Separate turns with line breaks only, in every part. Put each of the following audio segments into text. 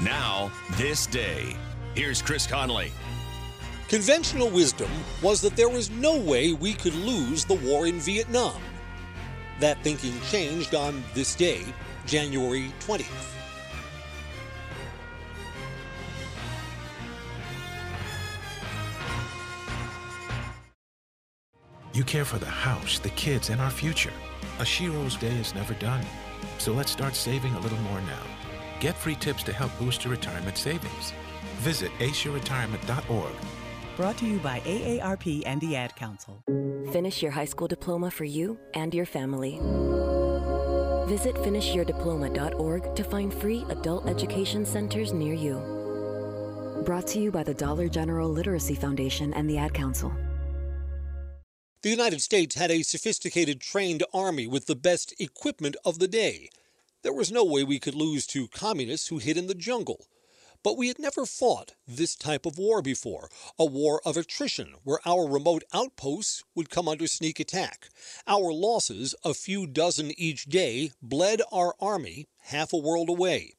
Now, this day. Here's Chris Conley.
Conventional wisdom was that there was no way we could lose the war in Vietnam. That thinking changed on this day, January 20th.
You care for the house, the kids, and our future. A Shiro's day is never done. So let's start saving a little more now. Get free tips to help boost your retirement savings. Visit aceyourretirement.org.
Brought to you by AARP and the Ad Council.
Finish your high school diploma for you and your family. Visit finishyourdiploma.org to find free adult education centers near you. Brought to you by the Dollar General Literacy Foundation and the Ad Council.
The United States had a sophisticated, trained army with the best equipment of the day. There was no way we could lose to communists who hid in the jungle. But we had never fought this type of war before a war of attrition, where our remote outposts would come under sneak attack. Our losses, a few dozen each day, bled our army half a world away.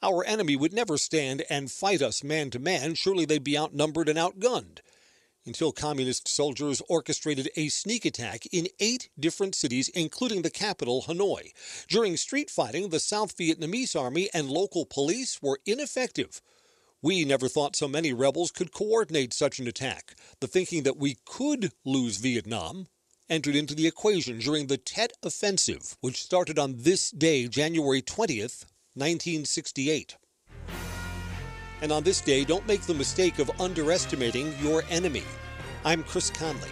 Our enemy would never stand and fight us man to man, surely they'd be outnumbered and outgunned until communist soldiers orchestrated a sneak attack in eight different cities, including the capital, Hanoi. During street fighting, the South Vietnamese army and local police were ineffective. We never thought so many rebels could coordinate such an attack. The thinking that we could lose Vietnam entered into the equation during the Tet Offensive, which started on this day, January 20th, 1968. And on this day, don't make the mistake of underestimating your enemy. I'm Chris Conley.